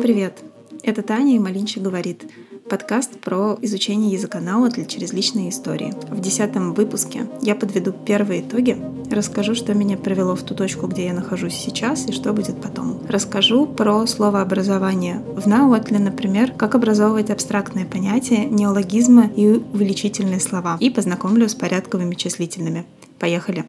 привет! Это Таня и Малинча говорит. Подкаст про изучение языка Науатл через личные истории. В десятом выпуске я подведу первые итоги, расскажу, что меня привело в ту точку, где я нахожусь сейчас и что будет потом. Расскажу про словообразование в Науатле, например, как образовывать абстрактные понятия, неологизмы и увеличительные слова. И познакомлю с порядковыми числительными. Поехали!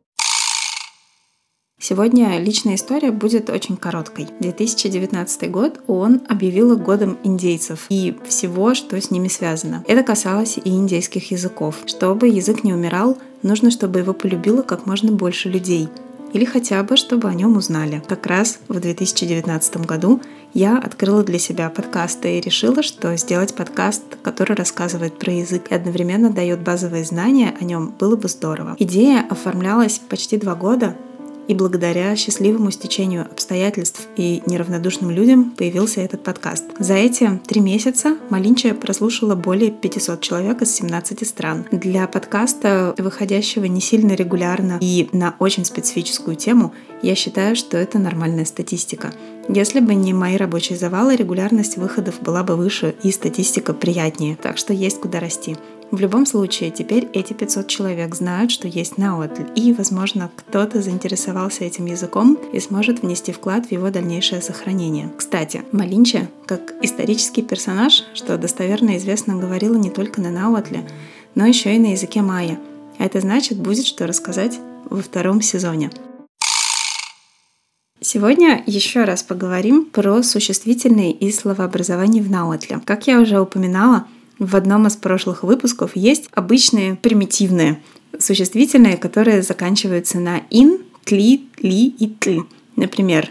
Сегодня личная история будет очень короткой. 2019 год ООН объявила годом индейцев и всего, что с ними связано. Это касалось и индейских языков. Чтобы язык не умирал, нужно, чтобы его полюбило как можно больше людей. Или хотя бы, чтобы о нем узнали. Как раз в 2019 году я открыла для себя подкасты и решила, что сделать подкаст, который рассказывает про язык и одновременно дает базовые знания о нем, было бы здорово. Идея оформлялась почти два года, и благодаря счастливому стечению обстоятельств и неравнодушным людям появился этот подкаст. За эти три месяца Малинча прослушала более 500 человек из 17 стран. Для подкаста, выходящего не сильно регулярно и на очень специфическую тему, я считаю, что это нормальная статистика. Если бы не мои рабочие завалы, регулярность выходов была бы выше и статистика приятнее. Так что есть куда расти. В любом случае, теперь эти 500 человек знают, что есть Наотль, и, возможно, кто-то заинтересовался этим языком и сможет внести вклад в его дальнейшее сохранение. Кстати, Малинча, как исторический персонаж, что достоверно известно, говорила не только на Наотле, но еще и на языке майя. А это значит, будет что рассказать во втором сезоне. Сегодня еще раз поговорим про существительные и словообразование в Науатле. Как я уже упоминала, в одном из прошлых выпусков есть обычные примитивные существительные, которые заканчиваются на ин, тли, ли и тл. Например,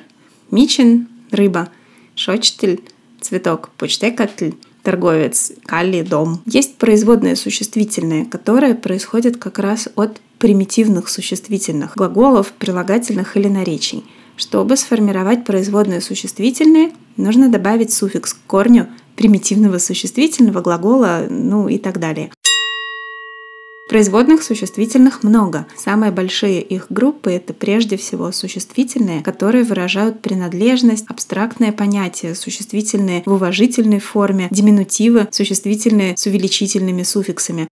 мичин – рыба, шочтель – цветок, почтекатль – торговец, калли – дом. Есть производные существительные, которые происходят как раз от примитивных существительных, глаголов, прилагательных или наречий. Чтобы сформировать производные существительные, нужно добавить суффикс к корню примитивного существительного глагола, ну и так далее. Производных существительных много. Самые большие их группы — это прежде всего существительные, которые выражают принадлежность, абстрактное понятие, существительные в уважительной форме, диминутивы, существительные с увеличительными суффиксами.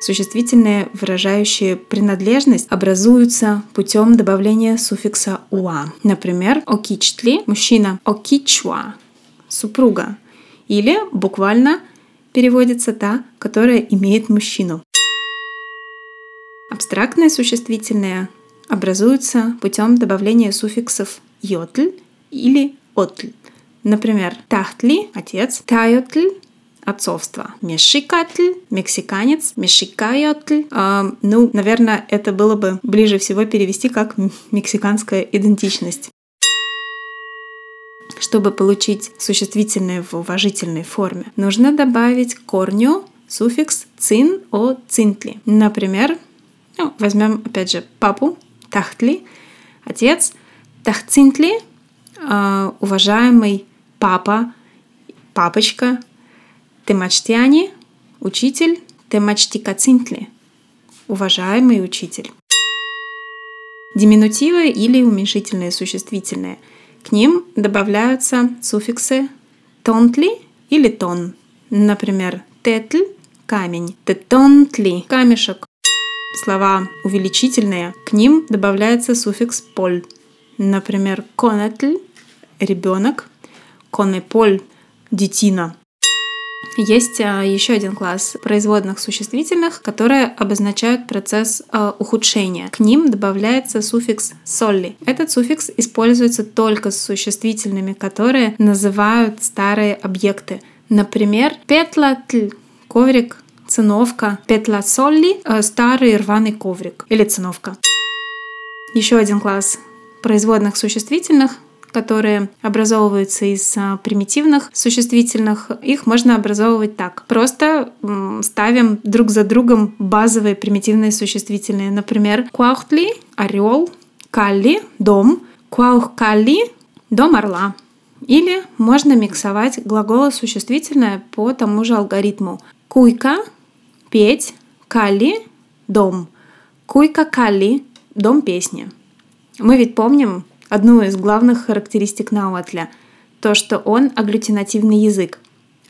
Существительные, выражающие принадлежность, образуются путем добавления суффикса «уа». Например, «окичтли» — мужчина, «окичуа» супруга. Или буквально переводится та, которая имеет мужчину. Абстрактные существительные образуются путем добавления суффиксов йотль или отль. Например, тахтли – отец, тайотль – отцовство, мешикатль – мексиканец, мешикайотль. Э, ну, наверное, это было бы ближе всего перевести как мексиканская идентичность. Чтобы получить существительное в уважительной форме, нужно добавить к корню суффикс цин о цинтли. Например, ну, возьмем опять же папу, тахтли, отец, тахцинтли, э, уважаемый папа, папочка, темачтяни, учитель, темачтикацинтли, уважаемый учитель. Диминутивы или уменьшительные существительные – к ним добавляются суффиксы тонтли или тон. Например, тетль – камень, тетонтли – камешек. Слова увеличительные, к ним добавляется суффикс поль. Например, конетль – ребенок, конеполь – детина. Есть а, еще один класс производных существительных, которые обозначают процесс а, ухудшения. К ним добавляется суффикс «солли». Этот суффикс используется только с существительными, которые называют старые объекты. Например, петлатль — коврик, циновка, петла солли — старый рваный коврик или циновка. Еще один класс производных существительных которые образовываются из а, примитивных существительных, их можно образовывать так. Просто ставим друг за другом базовые примитивные существительные. Например, куахтли — орел, калли — дом, куахкалли — дом орла. Или можно миксовать глаголы существительное по тому же алгоритму. Куйка — петь, калли — дом, куйка калли — дом песни. Мы ведь помним, одну из главных характеристик Науатля. то, что он агглютинативный язык.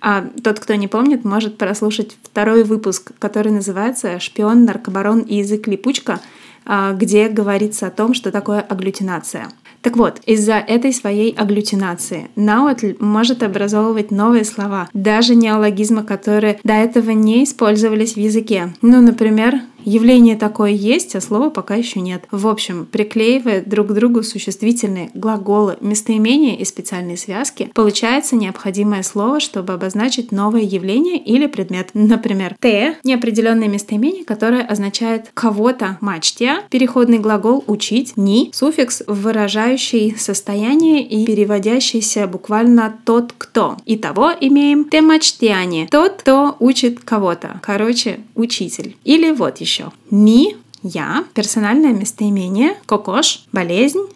А тот, кто не помнит, может прослушать второй выпуск, который называется «Шпион, наркобарон и язык липучка», а, где говорится о том, что такое агглютинация. Так вот, из-за этой своей агглютинации наутль может образовывать новые слова, даже неологизмы, которые до этого не использовались в языке. Ну, например, Явление такое есть, а слова пока еще нет. В общем, приклеивая друг к другу существительные, глаголы, местоимения и специальные связки, получается необходимое слово, чтобы обозначить новое явление или предмет. Например, «те» — неопределенное местоимение, которое означает кого-то мачтия, переходный глагол «учить», «ни» — суффикс, выражающий состояние и переводящийся буквально «тот, кто». Итого имеем «те мачтиане» — тот, кто учит кого-то. Короче, учитель. Или вот еще еще. Ми – я, персональное местоимение, кокош – болезнь,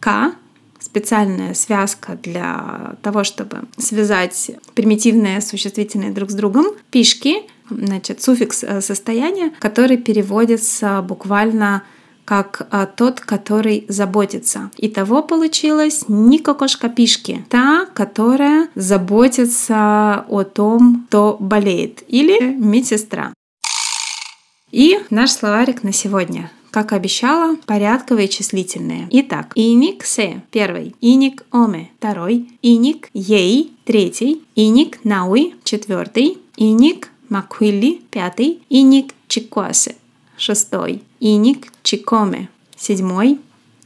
к – специальная связка для того, чтобы связать примитивные существительные друг с другом, пишки, значит, суффикс э, состояния, который переводится буквально как а, тот, который заботится. И того получилось не кокошка пишки, та, которая заботится о том, кто болеет, или медсестра. И наш словарик на сегодня. Как обещала, порядковые числительные. Итак, иник се – первый, иник оме – второй, иник ей – третий, иник науи – четвертый, иник маквилли – пятый, иник чикуасе – шестой, иник чикоме – седьмой,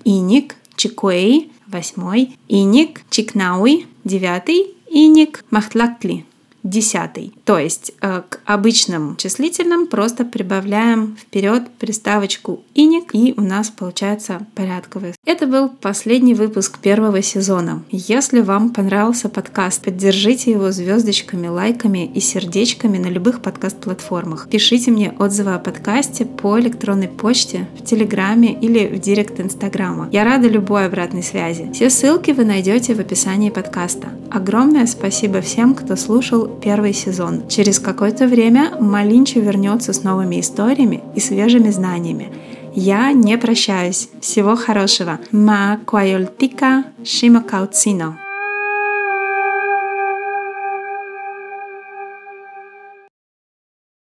иник чикуэй – восьмой, иник чикнауи – девятый, иник махтлакли десятый. То есть э, к обычным числительным просто прибавляем вперед приставочку иник, и у нас получается порядковый. Это был последний выпуск первого сезона. Если вам понравился подкаст, поддержите его звездочками, лайками и сердечками на любых подкаст-платформах. Пишите мне отзывы о подкасте по электронной почте, в Телеграме или в директ Инстаграма. Я рада любой обратной связи. Все ссылки вы найдете в описании подкаста. Огромное спасибо всем, кто слушал первый сезон. Через какое-то время Малинчо вернется с новыми историями и свежими знаниями. Я не прощаюсь. Всего хорошего. Ма куайолтика шима кауцино.